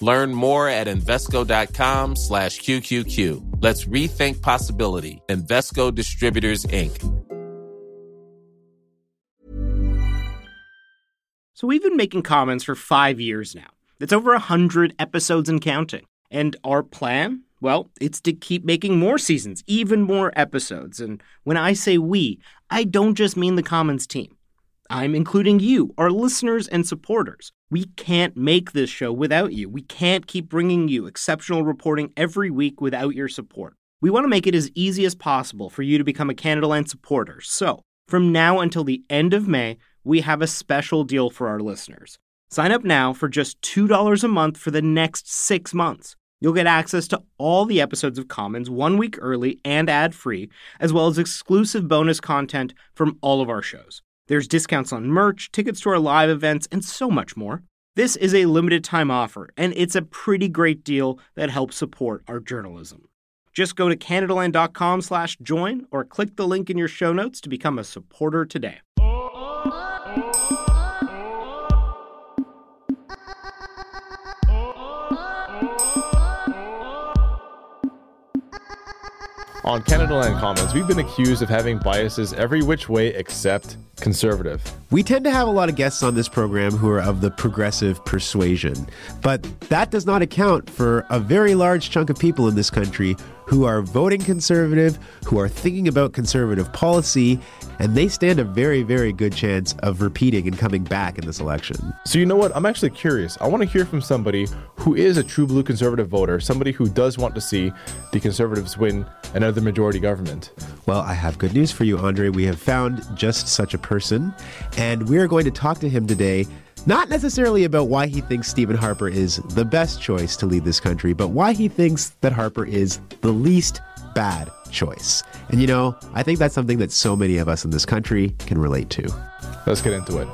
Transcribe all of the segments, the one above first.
Learn more at Invesco.com slash QQQ. Let's rethink possibility. Invesco Distributors, Inc. So we've been making Commons for five years now. It's over a hundred episodes and counting. And our plan? Well, it's to keep making more seasons, even more episodes. And when I say we, I don't just mean the Commons team. I'm including you, our listeners and supporters. We can't make this show without you. We can't keep bringing you exceptional reporting every week without your support. We want to make it as easy as possible for you to become a Canadaland supporter. So, from now until the end of May, we have a special deal for our listeners. Sign up now for just $2 a month for the next six months. You'll get access to all the episodes of Commons one week early and ad free, as well as exclusive bonus content from all of our shows. There's discounts on merch, tickets to our live events, and so much more. This is a limited time offer, and it's a pretty great deal that helps support our journalism. Just go to CanadaLand.com slash join or click the link in your show notes to become a supporter today. On Canadaland Commons, we've been accused of having biases every which way except conservative. We tend to have a lot of guests on this program who are of the progressive persuasion, but that does not account for a very large chunk of people in this country who are voting conservative, who are thinking about conservative policy, and they stand a very, very good chance of repeating and coming back in this election. So, you know what? I'm actually curious. I want to hear from somebody who is a true blue conservative voter, somebody who does want to see the conservatives win another majority government. Well, I have good news for you, Andray. We have found just such a person, and we are going to talk to him today not necessarily about why he thinks Stephen Harper is the best choice to lead this country, but why he thinks that Harper is the least bad choice. And you know, I think that's something that so many of us in this country can relate to. Let's get into it.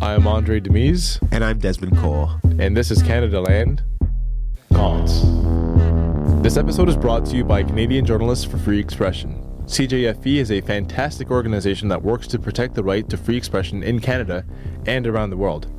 I am Andray Domise. And I'm Desmond Cole. And this is Canadaland Commons. This episode is brought to you by Canadian Journalists for Free Expression. CJFE is a fantastic organization that works to protect the right to free expression in Canada and around the world.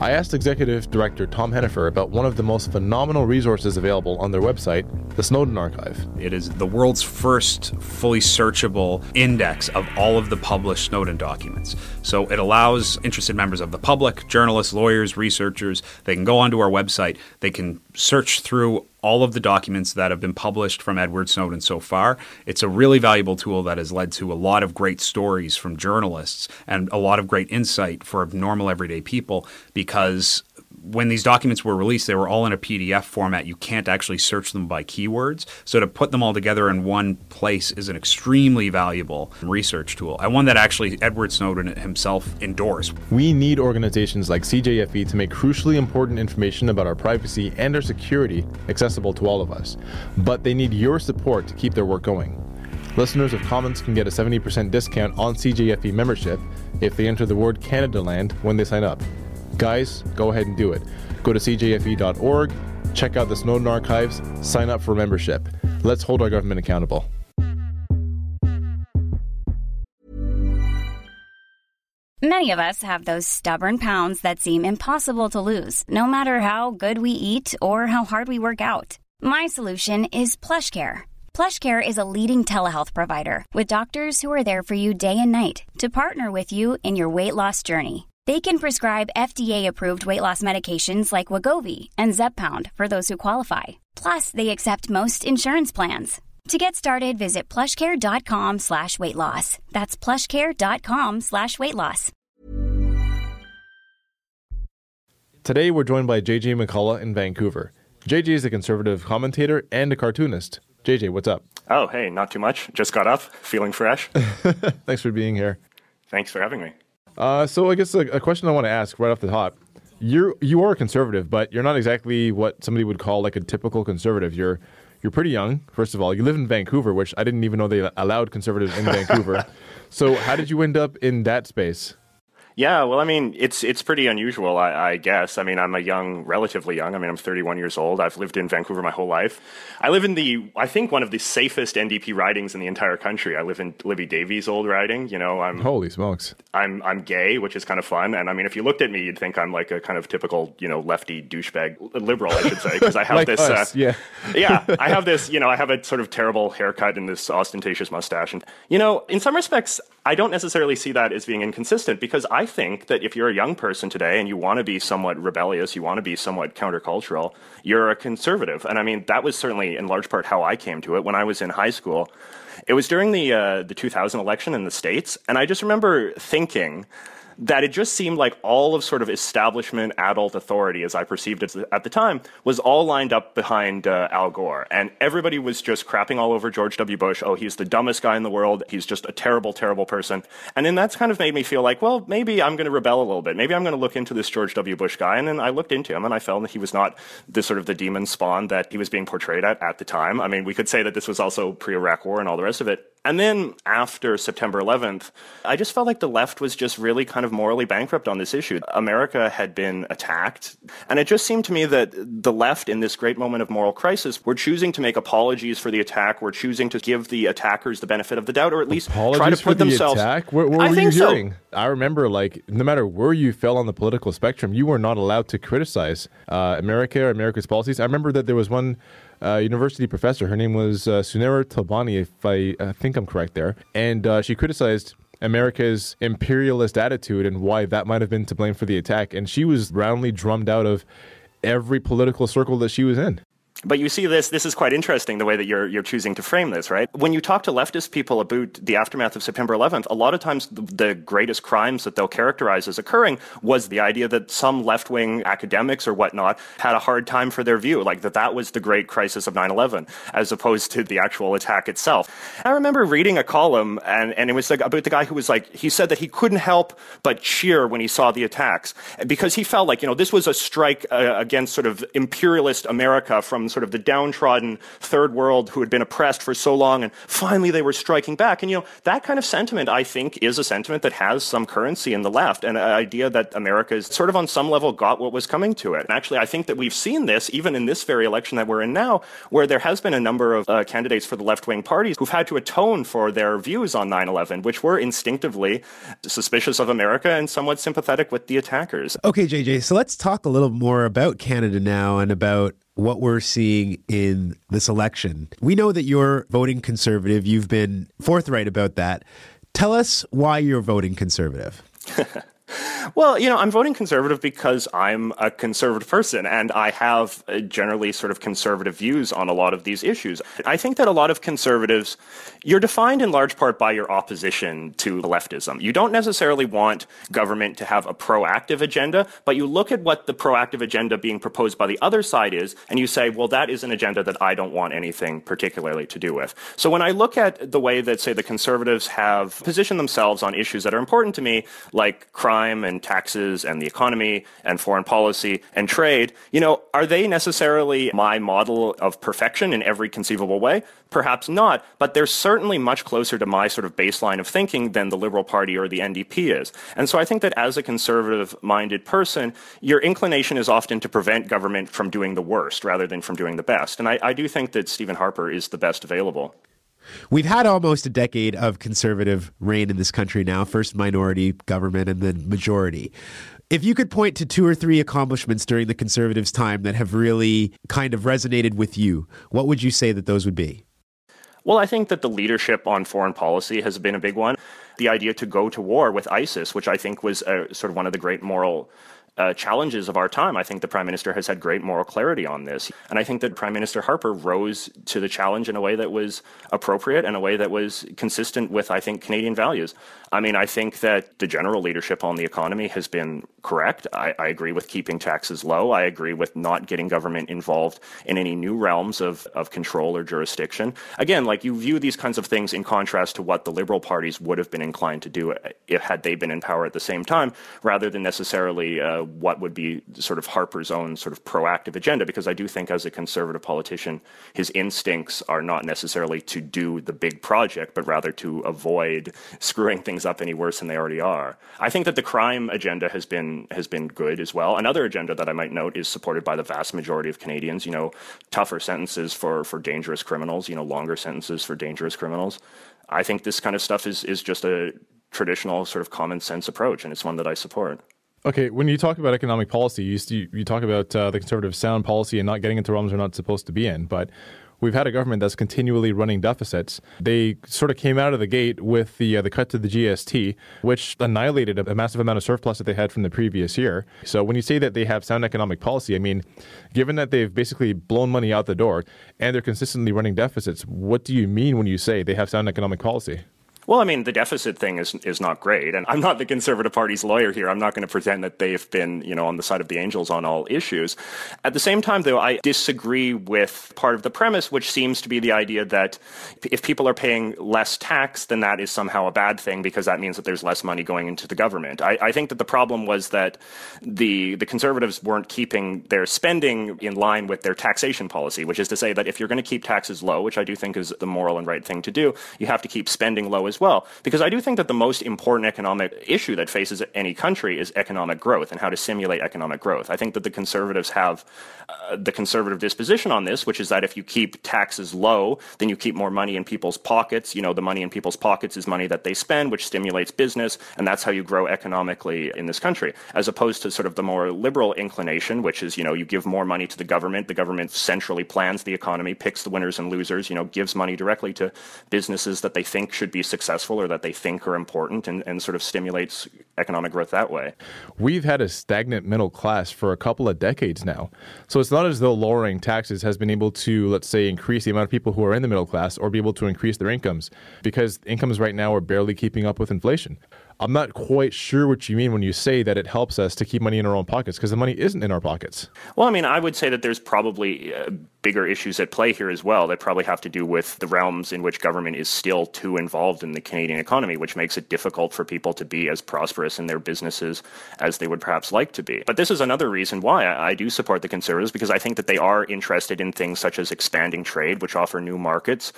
I asked Executive Director Tom Henheffer about one of the most phenomenal resources available on their website, the Snowden Archive. It is the world's first fully searchable index of all of the published Snowden documents. So it allows interested members of the public, journalists, lawyers, researchers, they can go onto our website, they can search through all of the documents that have been published from Edward Snowden so far. It's a really valuable tool that has led to a lot of great stories from journalists and a lot of great insight for normal everyday people because when these documents were released, they were all in a PDF format. You can't actually search them by keywords. So to put them all together in one place is an extremely valuable research tool. And one that actually Edward Snowden himself endorsed. We need organizations like CJFE to make crucially important information about our privacy and our security accessible to all of us. But they need your support to keep their work going. Listeners of Commons can get a 70% discount on CJFE membership if they enter the word Canadaland when they sign up. Guys, go ahead and do it. Go to cjfe.org, check out the Snowden archives, sign up for membership. Let's hold our government accountable. Many of us have those stubborn pounds that seem impossible to lose, no matter how good we eat or how hard we work out. My solution is PlushCare. PlushCare is a leading telehealth provider with doctors who are there for you day and night to partner with you in your weight loss journey. They can prescribe FDA-approved weight loss medications like Wegovy and Zepbound for those who qualify. Plus, they accept most insurance plans. To get started, visit plushcare.com slash weight loss. That's plushcare.com slash weight loss. Today, we're joined by JJ McCullough in Vancouver. JJ is a conservative commentator and a cartoonist. JJ, what's up? Oh, hey, not too much. Just got up, feeling fresh. Thanks for being here. Thanks for having me. Uh, so, I guess a, a question I want to ask right off the top you're you are a conservative, but you're not exactly what somebody would call like a typical conservative. You're you're pretty young, first of all. You live in Vancouver, which I didn't even know they allowed conservatives in Vancouver. So how did you end up in that space? Yeah, well, I mean, it's it's pretty unusual, I, I, guess. I mean, I'm a young, relatively young. I mean, I'm 31 years old. I've lived in Vancouver my whole life. I live in the, I think, one of the safest NDP ridings in the entire country. I live in Libby Davies' old riding. You know, I'm holy smokes. I'm I'm gay, which is kind of fun. And I mean, if you looked at me, you'd think I'm like a kind of typical, you know, lefty douchebag liberal, I should say, because I have like this. Us, uh, yeah, yeah, I have this. You know, I have a sort of terrible haircut and this ostentatious mustache, and you know, in some respects, I don't necessarily see that as being inconsistent because I think that if you're a young person today and you want to be somewhat rebellious, you want to be somewhat countercultural, you're a conservative. And I mean, that was certainly in large part how I came to it when I was in high school. It was during the uh, the 2000 election in the states, and I just remember thinking that it just seemed like all of sort of establishment adult authority, as I perceived it at the time, was all lined up behind uh, Al Gore. And everybody was just crapping all over George W. Bush. Oh, he's the dumbest guy in the world. He's just a terrible, terrible person. And then that's kind of made me feel like, well, maybe I'm going to rebel a little bit. Maybe I'm going to look into this George W. Bush guy. And then I looked into him and I felt that he was not the sort of the demon spawn that he was being portrayed at at the time. I mean, we could say that this was also pre-Iraq war and all the rest of it. And then after September 11th, I just felt like the left was just really kind of morally bankrupt on this issue. America had been attacked. And it just seemed to me that the left, in this great moment of moral crisis, were choosing to make apologies for the attack, were choosing to give the attackers the benefit of the doubt, or at least apologies try to put for the themselves. Attack? What, what I were think you so. I remember, like, no matter where you fell on the political spectrum, you were not allowed to criticize uh, America or America's policies. I remember that there was one uh, university professor. Her name was uh, Sunera Thobani, if I think I'm correct there. And uh, she criticized America's imperialist attitude and why that might have been to blame for the attack. And she was roundly drummed out of every political circle that she was in. But you see this, this is quite interesting the way that you're, you're choosing to frame this, right? When you talk to leftist people about the aftermath of September 11th, a lot of times the, the greatest crimes that they'll characterize as occurring was the idea that some left wing academics or whatnot had a hard time for their view, like that that was the great crisis of 9 11, as opposed to the actual attack itself. I remember reading a column, and, and it was like about the guy who was like, he said that he couldn't help but cheer when he saw the attacks because he felt like, you know, this was a strike uh, against sort of imperialist America from sort of the downtrodden third world who had been oppressed for so long, and finally they were striking back. And you know that kind of sentiment, I think, is a sentiment that has some currency in the left, and an idea that America is sort of on some level got what was coming to it. And actually, I think that we've seen this even in this very election that we're in now, where there has been a number of uh, candidates for the left wing parties who've had to atone for their views on 9/11, which were instinctively suspicious of America and somewhat sympathetic with the attackers. Okay, JJ, so let's talk a little more about Canada now and about what we're seeing in this election. We know that you're voting conservative. You've been forthright about that. Tell us why you're voting conservative. Well, you know, I'm voting conservative because I'm a conservative person and I have uh, generally sort of conservative views on a lot of these issues. I think that a lot of conservatives, you're defined in large part by your opposition to leftism. You don't necessarily want government to have a proactive agenda, but you look at what the proactive agenda being proposed by the other side is and you say, well, that is an agenda that I don't want anything particularly to do with. So when I look at the way that, say, the conservatives have positioned themselves on issues that are important to me, like crime, and taxes and the economy and foreign policy and trade, you know, are they necessarily my model of perfection in every conceivable way? Perhaps not, but they're certainly much closer to my sort of baseline of thinking than the Liberal Party or the NDP is. And so I think that as a conservative minded person, your inclination is often to prevent government from doing the worst rather than from doing the best. And I, I do think that Stephen Harper is the best available. We've had almost a decade of conservative reign in this country now, first minority government and then majority. If you could point to two or three accomplishments during the conservatives' time that have really kind of resonated with you, what would you say that those would be? Well, I think that the leadership on foreign policy has been a big one. The idea to go to war with ISIS, which I think was a, sort of one of the great moral uh, challenges of our time. I think the Prime Minister has had great moral clarity on this. And I think that Prime Minister Harper rose to the challenge in a way that was appropriate and a way that was consistent with, I think, Canadian values. I mean, I think that the general leadership on the economy has been correct. I, I agree with keeping taxes low. I agree with not getting government involved in any new realms of, of control or jurisdiction. Again, like you view these kinds of things in contrast to what the Liberal parties would have been inclined to do if had they been in power at the same time, rather than necessarily uh, what would be sort of Harper's own sort of proactive agenda, because I do think as a conservative politician, his instincts are not necessarily to do the big project, but rather to avoid screwing things up any worse than they already are. I think that the crime agenda has been has been good as well. Another agenda that I might note is supported by the vast majority of Canadians. You know, tougher sentences for for dangerous criminals. You know, longer sentences for dangerous criminals. I think this kind of stuff is is just a traditional sort of common sense approach, and it's one that I support. Okay, when you talk about economic policy, you you talk about uh, the conservative sound policy and not getting into realms we're not supposed to be in. But we've had a government that's continually running deficits. They sort of came out of the gate with the uh, the cut to the GST, which annihilated a, a, massive amount of surplus that they had from the previous year. So when you say that they have sound economic policy, I mean, given that they've basically blown money out the door and they're consistently running deficits, what do you mean when you say they have sound economic policy? Well, I mean, the deficit thing is is not great, and I'm not the Conservative Party's lawyer here. I'm not going to pretend that they've been, you know, on the side of the angels on all issues. At the same time, though, I disagree with part of the premise, which seems to be the idea that if people are paying less tax, then that is somehow a bad thing because that means that there's less money going into the government. I, I think that the problem was that the the Conservatives weren't keeping their spending in line with their taxation policy, which is to say that if you're going to keep taxes low, which I do think is the moral and right thing to do, you have to keep spending low as well. Because I do think that the most important economic issue that faces any country is economic growth and how to simulate economic growth. I think that the conservatives have uh, the conservative disposition on this, which is that if you keep taxes low, then you keep more money in people's pockets. You know, the money in people's pockets is money that they spend, which stimulates business, and that's how you grow economically in this country, as opposed to sort of the more liberal inclination, which is, you know, you give more money to the government, the government centrally plans the economy, picks the winners and losers, you know, gives money directly to businesses that they think should be successful successful or that they think are important and, and sort of stimulates economic growth that way. We've had a stagnant middle class for a couple of decades now. So it's not as though lowering taxes has been able to, let's say, increase the amount of people who are in the middle class or be able to increase their incomes because incomes right now are barely keeping up with inflation. I'm not quite sure what you mean when you say that it helps us to keep money in our own pockets because the money isn't in our pockets. Well, I mean, I would say that there's probably uh, bigger issues at play here as well that probably have to do with the realms in which government is still too involved in the Canadian economy, which makes it difficult for people to be as prosperous in their businesses as they would perhaps like to be. But this is another reason why I, I do support the Conservatives because I think that they are interested in things such as expanding trade, which offer new markets,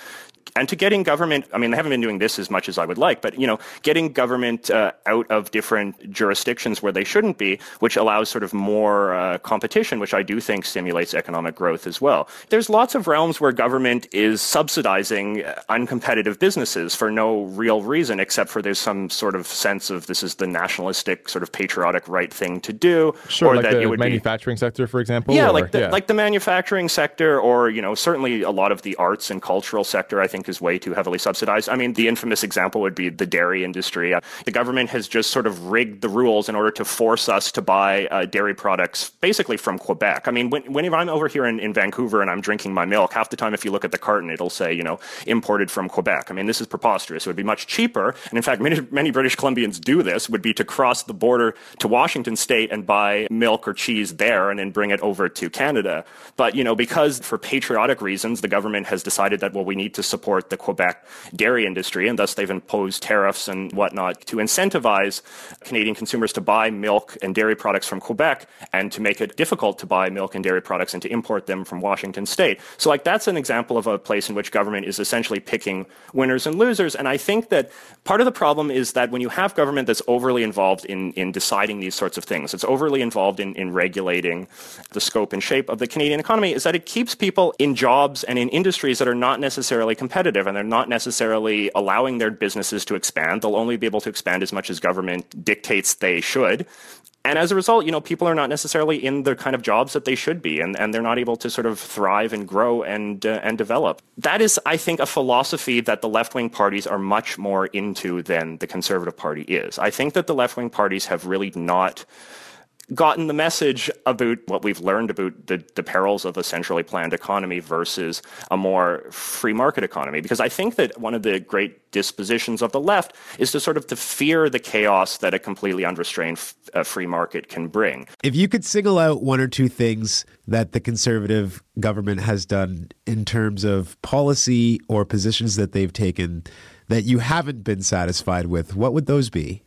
and to getting government i mean they haven't been doing this as much as i would like but you know getting government uh, out of different jurisdictions where they shouldn't be which allows sort of more uh, competition which i do think stimulates economic growth as well there's lots of realms where government is subsidizing uncompetitive businesses for no real reason except for there's some sort of sense of this is the nationalistic sort of patriotic right thing to do sure or like that the manufacturing be, sector for example yeah or, like the, yeah. like the manufacturing sector or you know certainly a lot of the arts and cultural sector i think is way too heavily subsidized. I mean, the infamous example would be the dairy industry. Uh, the government has just sort of rigged the rules in order to force us to buy uh, dairy products basically from Quebec. I mean, when, whenever I'm over here in, in Vancouver and I'm drinking my milk, half the time if you look at the carton, it'll say, you know, imported from Quebec. I mean, this is preposterous. It would be much cheaper. And in fact, many, many British Columbians do this, would be to cross the border to Washington state and buy milk or cheese there and then bring it over to Canada. But, you know, because for patriotic reasons, the government has decided that, well, we need to support the Quebec dairy industry, and thus they've imposed tariffs and whatnot to incentivize Canadian consumers to buy milk and dairy products from Quebec and to make it difficult to buy milk and dairy products and to import them from Washington state. So, like, that's an example of a place in which government is essentially picking winners and losers. And I think that part of the problem is that when you have government that's overly involved in, in deciding these sorts of things, it's overly involved in, in regulating the scope and shape of the Canadian economy, is that it keeps people in jobs and in industries that are not necessarily competitive and they're not necessarily allowing their businesses to expand. They'll only be able to expand as much as government dictates they should. And as a result, you know, people are not necessarily in the kind of jobs that they should be, and, and they're not able to sort of thrive and grow and uh, and develop. That is, I think, a philosophy that the left wing parties are much more into than the conservative party is. I think that the left wing parties have really not gotten the message about what we've learned about the, the perils of a centrally planned economy versus a more free market economy. Because I think that one of the great dispositions of the left is to sort of to fear the chaos that a completely unrestrained f- uh, free market can bring. If you could single out one or two things that the conservative government has done in terms of policy or positions that they've taken that you haven't been satisfied with, what would those be?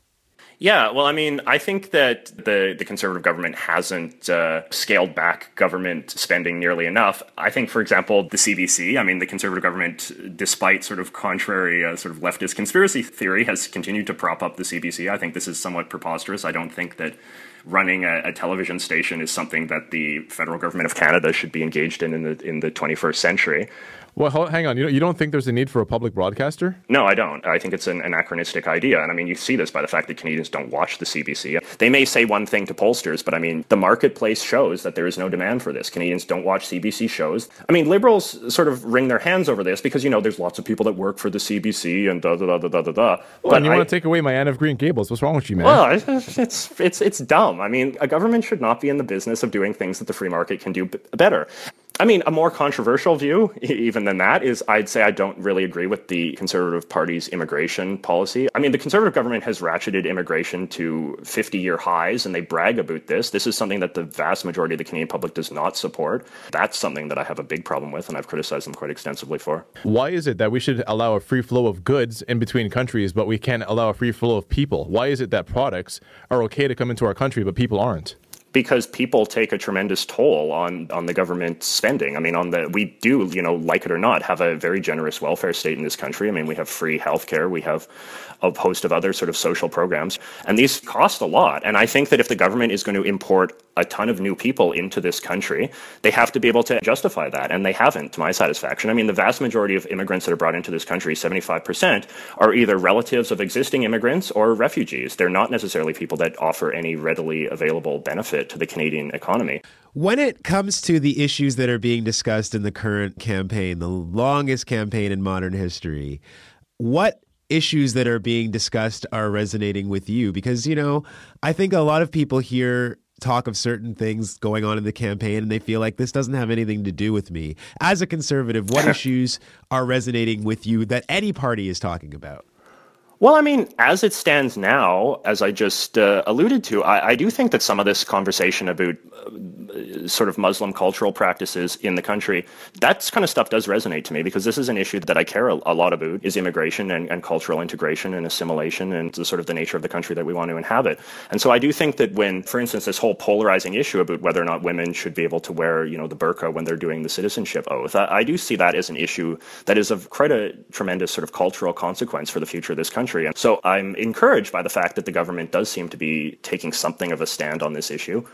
Yeah, well, I mean, I think that the, the conservative government hasn't uh, scaled back government spending nearly enough. I think, for example, the CBC, I mean, the conservative government, despite sort of contrary uh, sort of leftist conspiracy theory, has continued to prop up the CBC. I think this is somewhat preposterous. I don't think that running a, a, television station is something that the federal government of Canada should be engaged in in the in the 21st century. Well, hang on. You, you don't think there's a need for a public broadcaster? No, I don't. I think it's an anachronistic idea. And I mean, you see this by the fact that Canadians don't watch the CBC. They may say one thing to pollsters, but I mean, the marketplace shows that there is no demand for this. Canadians don't watch CBC shows. I mean, liberals sort of wring their hands over this because, you know, there's lots of people that work for the CBC and da da da da da da da. Well, and you I, want to take away my Anne of Green Gables. What's wrong with you, man? Well, it's, it's, it's dumb. I mean, a government should not be in the business of doing things that the free market can do better. I mean, a more controversial view, even than that, is I'd say I don't really agree with the Conservative Party's immigration policy. I mean, the Conservative government has ratcheted immigration to 50 year highs, and they brag about this. This is something that the vast majority of the Canadian public does not support. That's something that I have a big problem with, and I've criticized them quite extensively for. Why is it that we should allow a free flow of goods in between countries, but we can't allow a free flow of people? Why is it that products are okay to come into our country, but people aren't? Because people take a tremendous toll on on the government spending. I mean, on the we do, you know, like it or not, have a very generous welfare state in this country. I mean, we have free healthcare, we have a host of other sort of social programs, and these cost a lot. And I think that if the government is going to import a ton of new people into this country, they have to be able to justify that, and they haven't, to my satisfaction. I mean, the vast majority of immigrants that are brought into this country, 75%, are either relatives of existing immigrants or refugees. They're not necessarily people that offer any readily available benefit to the Canadian economy. When it comes to the issues that are being discussed in the current campaign, the longest campaign in modern history, what issues that are being discussed are resonating with you? Because, you know, I think a lot of people hear talk of certain things going on in the campaign and they feel like this doesn't have anything to do with me. As a conservative, what issues are resonating with you that any party is talking about? Well, I mean, as it stands now, as I just uh, alluded to, I, I, do think that some of this conversation about sort of Muslim cultural practices in the country, that kind of stuff does resonate to me because this is an issue that I care a, lot about is immigration and, and, cultural integration and assimilation and the sort of the nature of the country that we want to inhabit. And so I do think that when, for instance, this whole polarizing issue about whether or not women should be able to wear, you know, the burqa when they're doing the citizenship oath, I, I do see that as an issue that is of quite a tremendous sort of cultural consequence for the future of this country. And so I'm encouraged by the fact that the government does seem to be taking something of a stand on this issue.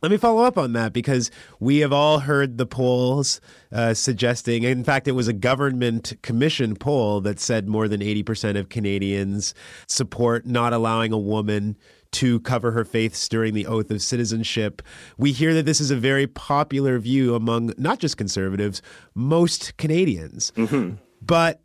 Let me follow up on that because we have all heard the polls uh, suggesting, in fact, it was a government commission poll that said more than 80% of Canadians support not allowing a woman to cover her faiths during the oath of citizenship. We hear that this is a very popular view among not just conservatives, most Canadians. Mm-hmm. But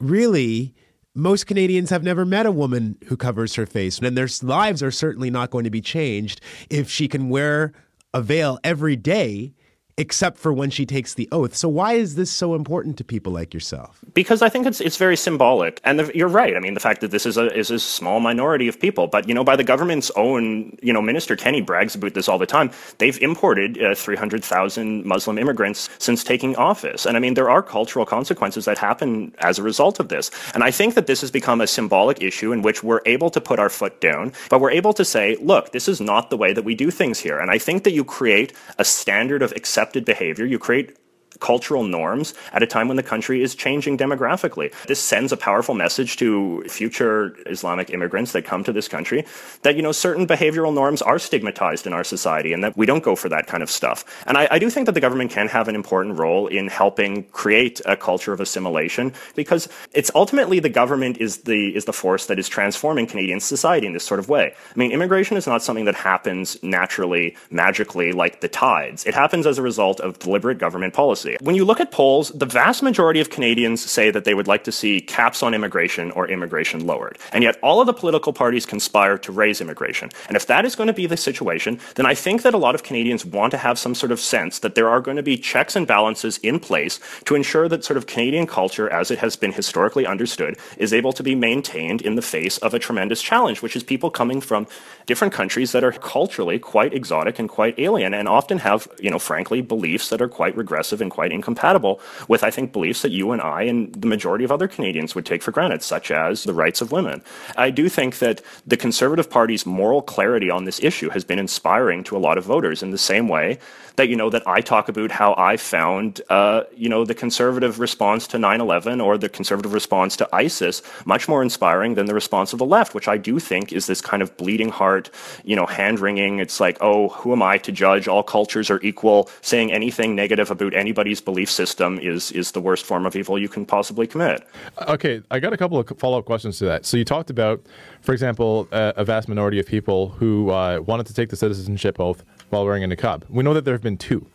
really, most Canadians have never met a woman who covers her face, and their lives are certainly not going to be changed if she can wear a veil every day except for when she takes the oath. So why is this so important to people like yourself? Because I think it's it's very symbolic, and the, you're right. I mean, the fact that this is a is a small minority of people, but you know, by the government's own, you know, Minister Kenney brags about this all the time. They've imported uh, 300,000 Muslim immigrants since taking office, and I mean, there are cultural consequences that happen as a result of this. And I think that this has become a symbolic issue in which we're able to put our foot down, but we're able to say, look, this is not the way that we do things here. And I think that you create a standard of acceptance accepted behavior. You create cultural norms at a time when the country is changing demographically. This sends a powerful message to future Islamic immigrants that come to this country that, you know, certain behavioral norms are stigmatized in our society and that we don't go for that kind of stuff. And I, I do think that the government can have an important role in helping create a culture of assimilation because it's ultimately the government is the, is the force that is transforming Canadian society in this sort of way. I mean, immigration is not something that happens naturally, magically, like the tides. It happens as a result of deliberate government policy policy. When you look at polls, the vast majority of Canadians say that they would like to see caps on immigration or immigration lowered. And yet all of the political parties conspire to raise immigration. And if that is going to be the situation, then I think that a lot of Canadians want to have some sort of sense that there are going to be checks and balances in place to ensure that sort of Canadian culture, as it has been historically understood, is able to be maintained in the face of a tremendous challenge, which is people coming from different countries that are culturally quite exotic and quite alien and often have, you know, frankly, beliefs that are quite regressive and quite incompatible with, I think, beliefs that you and I and the majority of other Canadians would take for granted, such as the rights of women. I do think that the Conservative Party's moral clarity on this issue has been inspiring to a lot of voters in the same way that you know that I talk about how I found uh, you know the conservative response to 9/11 or the conservative response to ISIS much more inspiring than the response of the left, which I do think is this kind of bleeding heart, you know, hand wringing. It's like, oh, who am I to judge? All cultures are equal. Saying anything negative about anybody's belief system is is the worst form of evil you can possibly commit. Okay, I got a couple of follow up questions to that. So you talked about, for example, uh, a vast minority of people who uh, wanted to take the citizenship oath while wearing a niqab. We know that there have been two.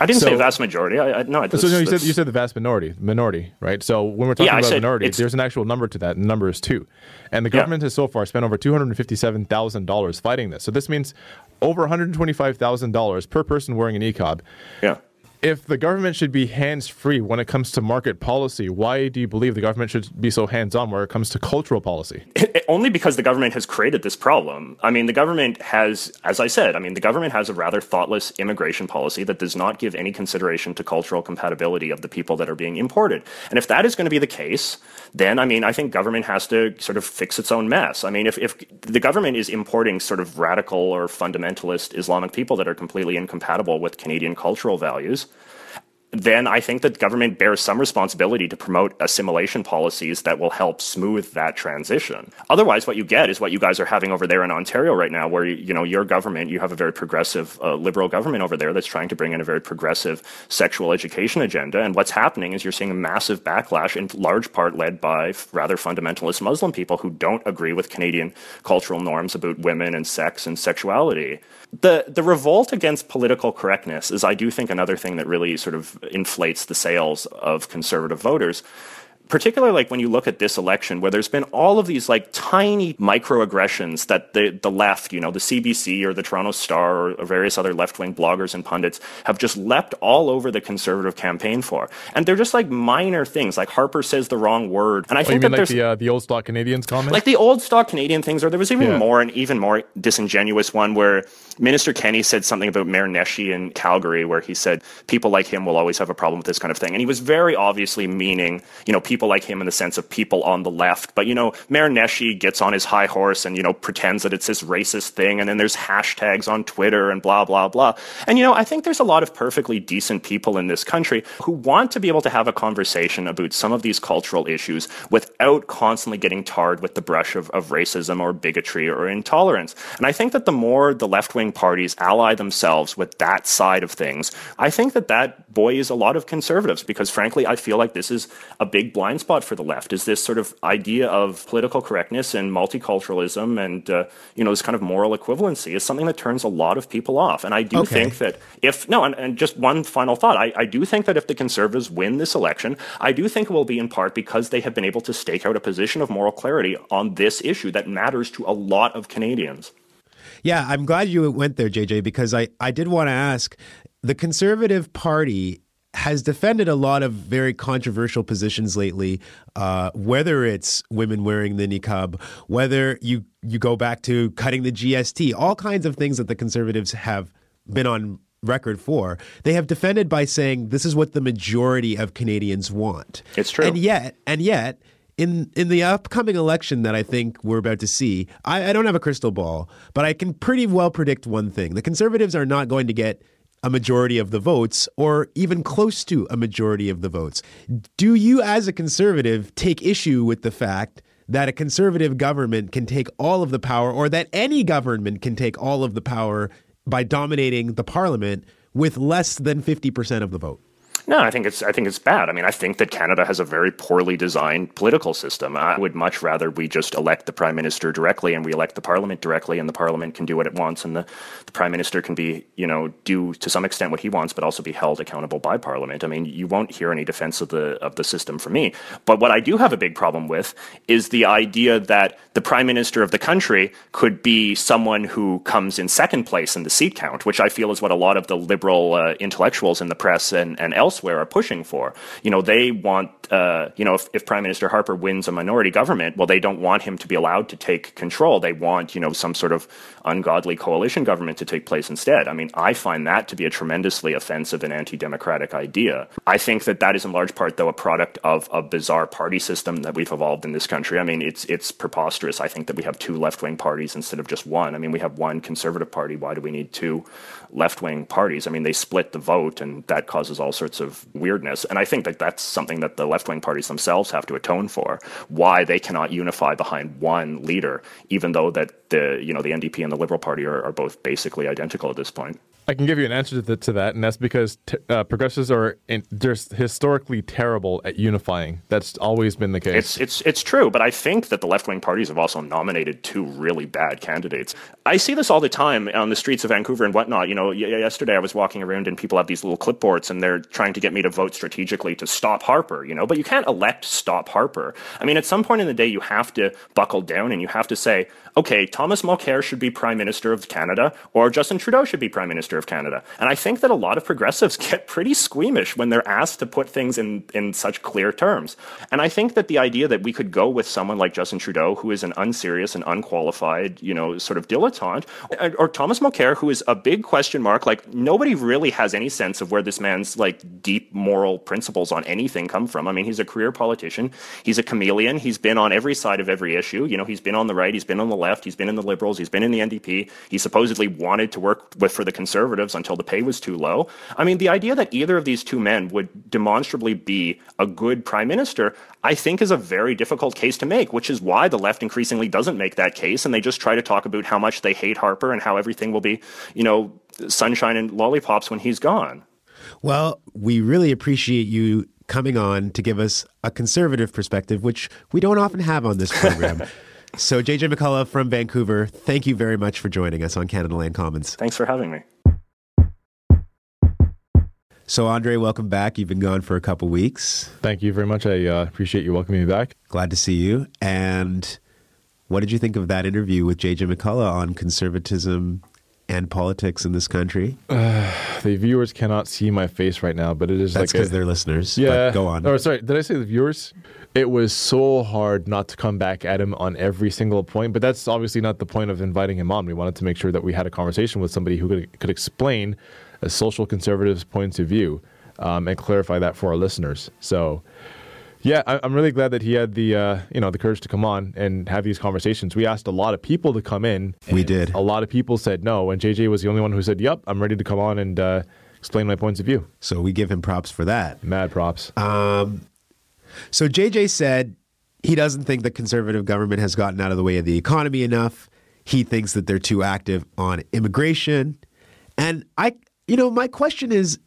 I didn't so, say vast majority. I, I no. so no, you said you said the vast minority, minority, right? So when we're talking yeah, about minority, there's an actual number to that. And the number is two, and the government yeah. has so far spent over two hundred fifty-seven thousand dollars fighting this. So this means over one hundred twenty-five thousand dollars per person wearing a niqab. Yeah if the government should be hands free when it comes to market policy, why do you believe the government should be so hands on where it comes to cultural policy? Only because the government has created this problem. I mean, the government has, as I said, I mean, the government has a rather thoughtless immigration policy that does not give any consideration to cultural compatibility of the people that are being imported. And if that is going to be the case, then I mean, I think government has to sort of fix its own mess. I mean, if, if the government is importing sort of radical or fundamentalist Islamic people that are completely incompatible with Canadian cultural values, then I think that government bears some responsibility to promote assimilation policies that will help smooth that transition. Otherwise, what you get is what you guys are having over there in Ontario right now, where you know your government, you have a very progressive uh, liberal government over there that's trying to bring in a very progressive sexual education agenda. And what's happening is you're seeing a massive backlash, in large part led by rather fundamentalist Muslim people who don't agree with Canadian cultural norms about women and sex and sexuality the the revolt against political correctness is, I do think, another thing that really sort of inflates the sails of conservative voters particularly like when you look at this election where there's been all of these like tiny microaggressions that the, the left, you know, the CBC or the Toronto Star or various other left-wing bloggers and pundits have just leapt all over the conservative campaign for. And they're just like minor things, like Harper says the wrong word. And I oh, think that like there's the, uh, the old stock Canadians comment? Like the old stock Canadian things, or there was even yeah. more and even more disingenuous one where Minister Kenney said something about Mayor Nenshi in Calgary where he said people like him will always have a problem with this kind of thing. And he was very obviously meaning, you know, people people like him in the sense of people on the left. But, you know, Mayor Nenshi gets on his high horse and, you know, pretends that it's this racist thing. And then there's hashtags on Twitter and blah, blah, blah. And, you know, I think there's a lot of perfectly decent people in this country who want to be able to have a conversation about some of these cultural issues without constantly getting tarred with the brush of, of racism or bigotry or intolerance. And I think that the more the left wing parties ally themselves with that side of things, I think that that buoys a lot of conservatives because, frankly, I feel like this is a big blind spot for the left is this sort of idea of political correctness and multiculturalism and uh, you know this kind of moral equivalency is something that turns a lot of people off. And i do okay. think that if no and, and just one final thought. I, I do think that if the conservatives win this election i do think it will be in part because they have been able to stake out a position of moral clarity on this issue that matters to a lot of canadians. Yeah, I'm glad you went there, JJ, because I, I did want to ask the Conservative Party has defended a lot of very controversial positions lately, uh, whether it's women wearing the niqab, whether you, you go back to cutting the GST, all kinds of things that the conservatives have been on record for. They have defended by saying this is what the majority of Canadians want. It's true. And yet, and yet, in in the upcoming election that I think we're about to see, I, I don't have a crystal ball, but I can pretty well predict one thing: the Conservatives are not going to get a majority of the votes or even close to a majority of the votes. Do you, as a conservative, take issue with the fact that a conservative government can take all of the power or that any government can take all of the power by dominating the parliament with less than 50% of the vote? No, I think it's I think it's bad. I mean, I think that Canada has a very poorly designed political system. I would much rather we just elect the prime minister directly and we elect the parliament directly, and the parliament can do what it wants, and the, the prime minister can be you know do to some extent what he wants, but also be held accountable by parliament. I mean, you won't hear any defense of the of the system from me. But what I do have a big problem with is the idea that the prime minister of the country could be someone who comes in second place in the seat count, which I feel is what a lot of the liberal uh, intellectuals in the press and and elsewhere elsewhere are pushing for. You know, they want, uh, you know, if, if Prime Minister Harper wins a minority government, well, they don't want him to be allowed to take control. They want, you know, some sort of ungodly coalition government to take place instead. I mean, I find that to be a tremendously offensive and anti-democratic idea. I think that that is in large part, though, a product of a bizarre party system that we've evolved in this country. I mean, it's it's preposterous. I think that we have two left-wing parties instead of just one. I mean, we have one conservative party. Why do we need two left-wing parties? I mean, they split the vote, and that causes all sorts of weirdness. And I think that that's something that the left-wing parties themselves have to atone for. Why they cannot unify behind one leader, even though that the you know the NDP and the Liberal Party are, are both basically identical at this point. I can give you an answer to, the, to that, and that's because t- uh, progressives are in, just historically terrible at unifying. That's always been the case. It's it's it's true, but I think that the left wing parties have also nominated two really bad candidates. I see this all the time on the streets of Vancouver and whatnot. You know, y- yesterday I was walking around and people have these little clipboards and they're trying to get me to vote strategically to stop Harper. You know, but you can't elect stop Harper. I mean, at some point in the day, you have to buckle down and you have to say, okay, Thomas Mulcair should be Prime Minister of Canada or Justin Trudeau should be Prime Minister of Canada. And I think that a lot of progressives get pretty squeamish when they're asked to put things in, in such clear terms. And I think that the idea that we could go with someone like Justin Trudeau, who is an unserious and unqualified, you know, sort of dilettante, or, or Thomas Mulcair, who is a big question mark, like nobody really has any sense of where this man's like deep moral principles on anything come from. I mean, he's a career politician. He's a chameleon. He's been on every side of every issue. You know, he's been on the right. He's been on the left. He's been in the Liberals. He's been in the NDP. He supposedly wanted to work with for the Conservatives until the pay was too low. I mean, the idea that either of these two men would demonstrably be a good prime minister, I think, is a very difficult case to make, which is why the left increasingly doesn't make that case, and they just try to talk about how much they hate Harper and how everything will be, you know, sunshine and lollipops when he's gone. Well, we really appreciate you coming on to give us a conservative perspective, which we don't often have on this program. so, JJ McCullough from Vancouver, thank you very much for joining us on Canadaland Commons. Thanks for having me. So, Andray, welcome back. You've been gone for a couple weeks. Thank you very much. I uh, appreciate you welcoming me back. Glad to see you. And what did you think of that interview with JJ McCullough on conservatism and politics in this country? Uh, the viewers cannot see my face right now, but it is That's like because they're listeners. Yeah. But go on. Or sorry, did I say the viewers? It was so hard not to come back at him on every single point, but that's obviously not the point of inviting him on. We wanted to make sure that we had a conversation with somebody who could, could explain a social conservative's points of view um, and clarify that for our listeners. So, yeah, I, am really glad that he had the uh, you know the courage to come on and have these conversations. We asked a lot of people to come in. We did. A lot of people said no, and JJ was the only one who said, "Yep, I'm ready to come on and uh, explain my points of view." So we give him props for that. Mad props. Um, so JJ said he doesn't think the conservative government has gotten out of the way of the economy enough. He thinks that they're too active on immigration. And I, you know, my question is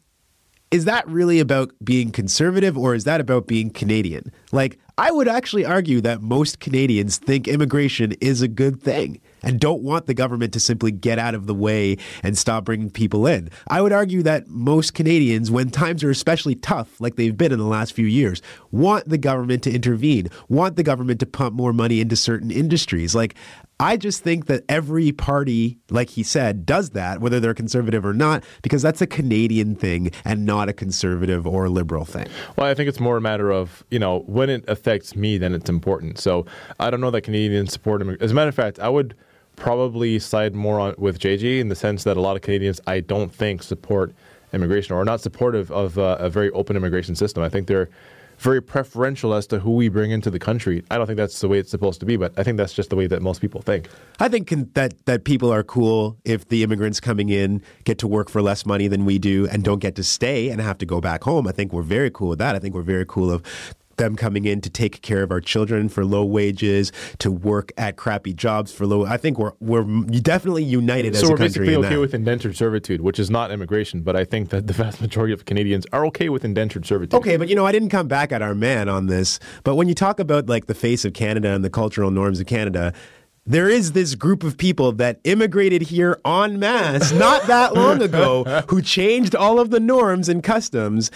is that really about being conservative or is that about being Canadian? Like, I would actually argue that most Canadians think immigration is a good thing and don't want the government to simply get out of the way and stop bringing people in. I would argue that most Canadians, when times are especially tough, like they've been in the last few years, want the government to intervene, want the government to pump more money into certain industries. Like, I just think that every party, like he said, does that, whether they're conservative or not, because that's a Canadian thing and not a conservative or liberal thing. Well, I think it's more a matter of, you know, when it affects me, then it's important. So I don't know that Canadians support him. As a matter of fact, I would probably side more on, with JJ in the sense that a lot of Canadians, I don't think, support immigration or are not supportive of uh, a very open immigration system. I think they're very preferential as to who we bring into the country. I don't think that's the way it's supposed to be, but I think that's just the way that most people think. I think that that people are cool if the immigrants coming in get to work for less money than we do and don't get to stay and have to go back home. I think we're very cool with that. I think we're very cool of them coming in to take care of our children for low wages, to work at crappy jobs for low. I think we're we're definitely united so as a country. So we're basically okay with indentured servitude, which is not immigration, but I think that the vast majority of Canadians are okay with indentured servitude. Okay, but you know, I didn't come back at our man on this. But when you talk about like the face of Canada and the cultural norms of Canada, there is this group of people that immigrated here en masse not that long ago who changed all of the norms and customs.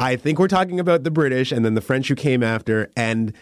I think we're talking about the British and then the French who came after. And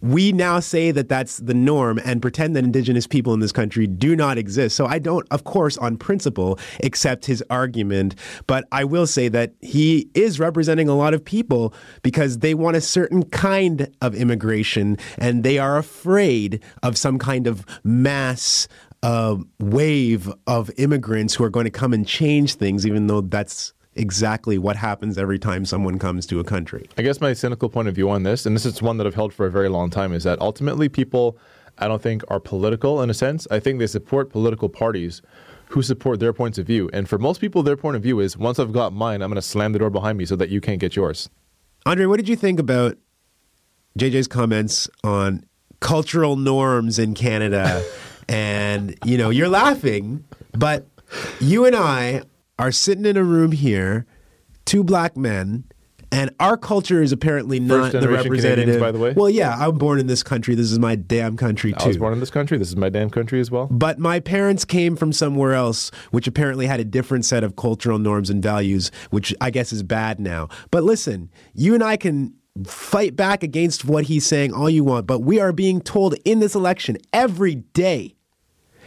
we now say that that's the norm and pretend that indigenous people in this country do not exist. So I don't, of course, on principle, accept his argument. But I will say that he is representing a lot of people because they want a certain kind of immigration and they are afraid of some kind of mass uh, wave of immigrants who are going to come and change things, even though that's exactly what happens every time someone comes to a country. I guess my cynical point of view on this, and this is one that I've held for a very long time, is that ultimately people, I don't think, are political in a sense. I think they support political parties who support their points of view. And for most people, their point of view is once I've got mine, I'm going to slam the door behind me so that you can't get yours. Andray, what did you think about JJ's comments on cultural norms in Canada? and, you know, you're laughing, but you and I are sitting in a room here, two black men, and our culture is apparently not the representative. Canadians, by the way. Well, yeah, I'm born in this country. This is my damn country too. I was born in this country. This is my damn country as well. But my parents came from somewhere else, which apparently had a different set of cultural norms and values, which I guess is bad now. But listen, you and I can fight back against what he's saying all you want, but we are being told in this election every day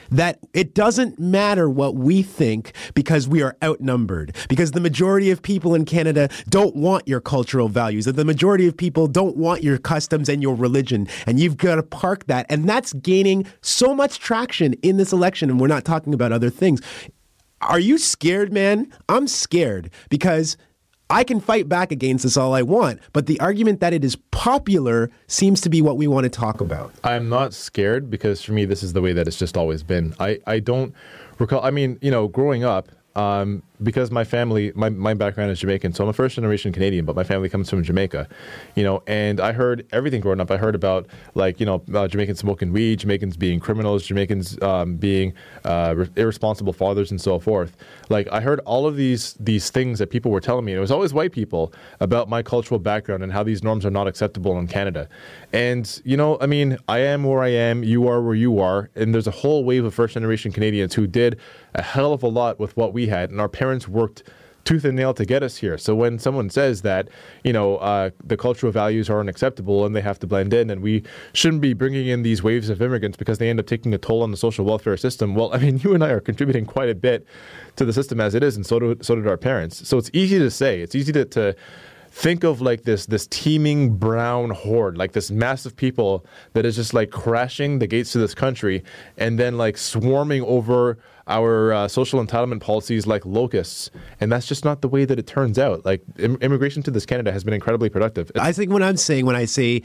that it doesn't matter what we think because we are outnumbered, because the majority of people in Canada don't want your cultural values, that the majority of people don't want your customs and your religion, and you've got to park that. And that's gaining so much traction in this election, and we're not talking about other things. Are you scared, man? I'm scared because I can fight back against this all I want, but the argument that it is popular seems to be what we want to talk about. I'm not scared because for me, this is the way that it's just always been. I, I don't recall, I mean, you know, growing up, um, because my family, my, my background is Jamaican, so I'm a first generation Canadian, but my family comes from Jamaica, you know, and I heard everything growing up. I heard about like, you know, uh, Jamaicans smoking weed, Jamaicans being criminals, Jamaicans um, being uh, re- irresponsible fathers and so forth. Like I heard all of these these things that people were telling me. And it was always white people about my cultural background and how these norms are not acceptable in Canada. And, you know, I mean, I am where I am, you are where you are, and there's a whole wave of first generation Canadians who did a hell of a lot with what we had, and our parents worked tooth and nail to get us here. So when someone says that, you know, uh, the cultural values are unacceptable and they have to blend in, and we shouldn't be bringing in these waves of immigrants because they end up taking a toll on the social welfare system. Well, I mean, you and I are contributing quite a bit to the system as it is, and so do so did our parents. So it's easy to say. It's easy to. to think of like this this teeming brown horde, like this mass of people that is just like crashing the gates to this country and then like swarming over our uh, social entitlement policies like locusts. And that's just not the way that it turns out. Like Im- immigration to this Canada has been incredibly productive. It's- I think what I'm saying when I say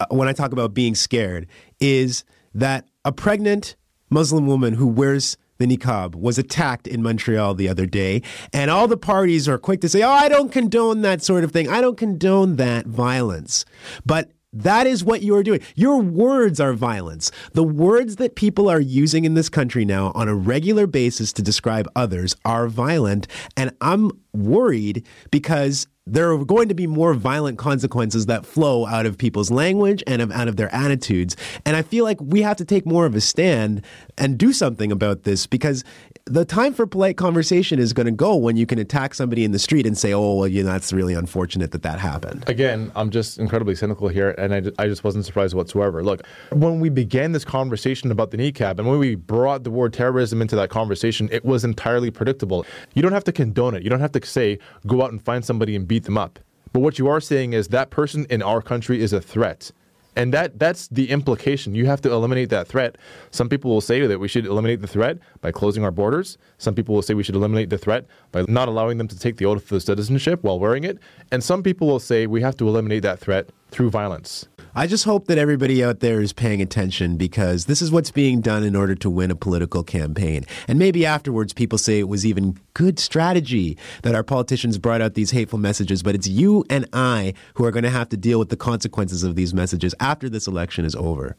uh, when I talk about being scared is that a pregnant Muslim woman who wears the niqab was attacked in Montreal the other day, and all the parties are quick to say, "Oh, I don't condone that sort of thing. I don't condone that violence." But that is what you are doing. Your words are violence. The words that people are using in this country now on a regular basis to describe others are violent. And I'm worried because there are going to be more violent consequences that flow out of people's language and of, out of their attitudes. And I feel like we have to take more of a stand and do something about this because the time for polite conversation is going to go when you can attack somebody in the street and say, oh, well, you know, that's really unfortunate that that happened. Again, I'm just incredibly cynical here, and I, I just wasn't surprised whatsoever. Look, when we began this conversation about the niqab and when we brought the word terrorism into that conversation, it was entirely predictable. You don't have to condone it. You don't have to say, go out and find somebody and beat them up. But what you are saying is that person in our country is a threat. And that that's the implication. You have to eliminate that threat. Some people will say that we should eliminate the threat by closing our borders. Some people will say we should eliminate the threat by not allowing them to take the oath of citizenship while wearing it. And some people will say we have to eliminate that threat through violence. I just hope that everybody out there is paying attention because this is what's being done in order to win a political campaign. And maybe afterwards people say it was even good strategy that our politicians brought out these hateful messages, but it's you and I who are going to have to deal with the consequences of these messages after this election is over.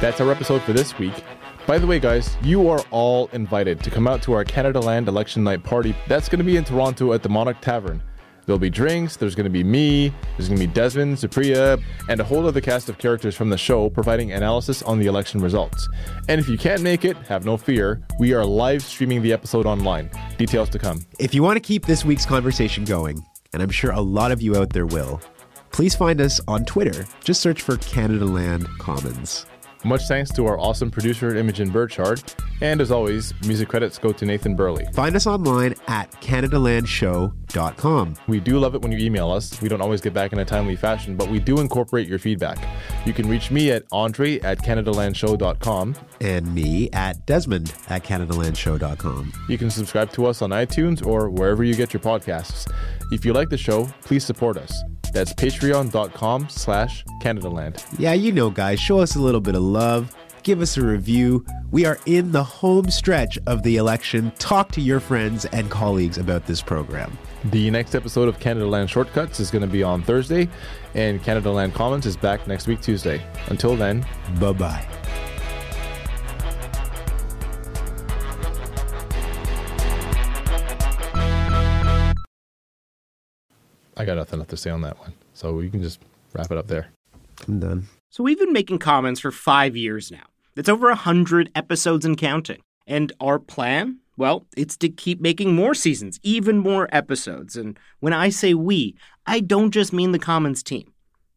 That's our episode for this week. By the way, guys, you are all invited to come out to our Canadaland election night party. That's going to be in Toronto at the Monarch Tavern. There'll be drinks, there's going to be me, there's going to be Desmond, Supriya, and a whole other cast of characters from the show providing analysis on the election results. And if you can't make it, have no fear, we are live streaming the episode online. Details to come. If you want to keep this week's conversation going, and I'm sure a lot of you out there will. Please find us on Twitter. Just search for Canadaland Commons. Much thanks to our awesome producer, Imogen Burchard. And as always, music credits go to Nathan Burley. Find us online at CanadaLandShow.com. We do love it when you email us. We don't always get back in a timely fashion, but we do incorporate your feedback. You can reach me at Andray at CanadaLandShow.com. And me at Desmond at CanadaLandShow.com. You can subscribe to us on iTunes or wherever you get your podcasts. If you like the show, please support us. That's patreon.com slash CanadaLand. Yeah, you know, guys, show us a little bit of love. Give us a review. We are in the home stretch of the election. Talk to your friends and colleagues about this program. The next episode of Canadaland Shortcuts is going to be on Thursday, and Canadaland Commons is back next week, Tuesday. Until then, bye bye. I got nothing left to say on that one. So we can just wrap it up there. I'm done. So we've been making Commons for five years now. It's over a hundred episodes and counting. And our plan? Well, it's to keep making more seasons, even more episodes. And when I say we, I don't just mean the Commons team.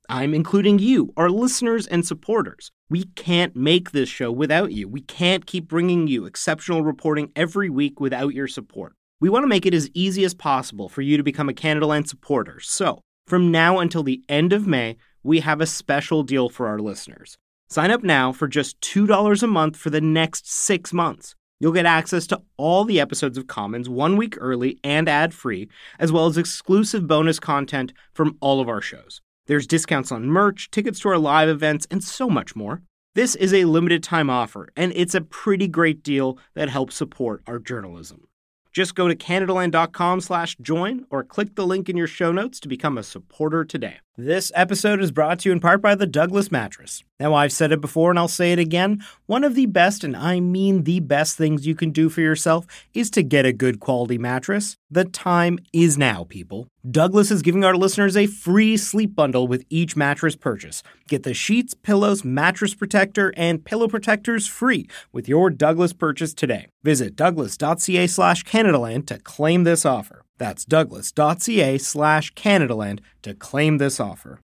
I'm including you, our listeners and supporters. We can't make this show without you. We can't keep bringing you exceptional reporting every week without your support. We want to make it as easy as possible for you to become a Canadaland supporter. So, from now until the end of May, we have a special deal for our listeners. Sign up now for just $2 a month for the next six months. You'll get access to all the episodes of Commons one week early and ad free, as well as exclusive bonus content from all of our shows. There's discounts on merch, tickets to our live events, and so much more. This is a limited time offer, and it's a pretty great deal that helps support our journalism. Just go to CanadaLand.com slash join or click the link in your show notes to become a supporter today. This episode is brought to you in part by the Douglas Mattress. Now, I've said it before and I'll say it again. One of the best, and I mean the best things you can do for yourself is to get a good quality mattress. The time is now, people. Douglas is giving our listeners a free sleep bundle with each mattress purchase. Get the sheets, pillows, mattress protector, and pillow protectors free with your Douglas purchase today. Visit douglas.ca slash Canadaland to claim this offer. That's douglas.ca slash Canadaland to claim this offer.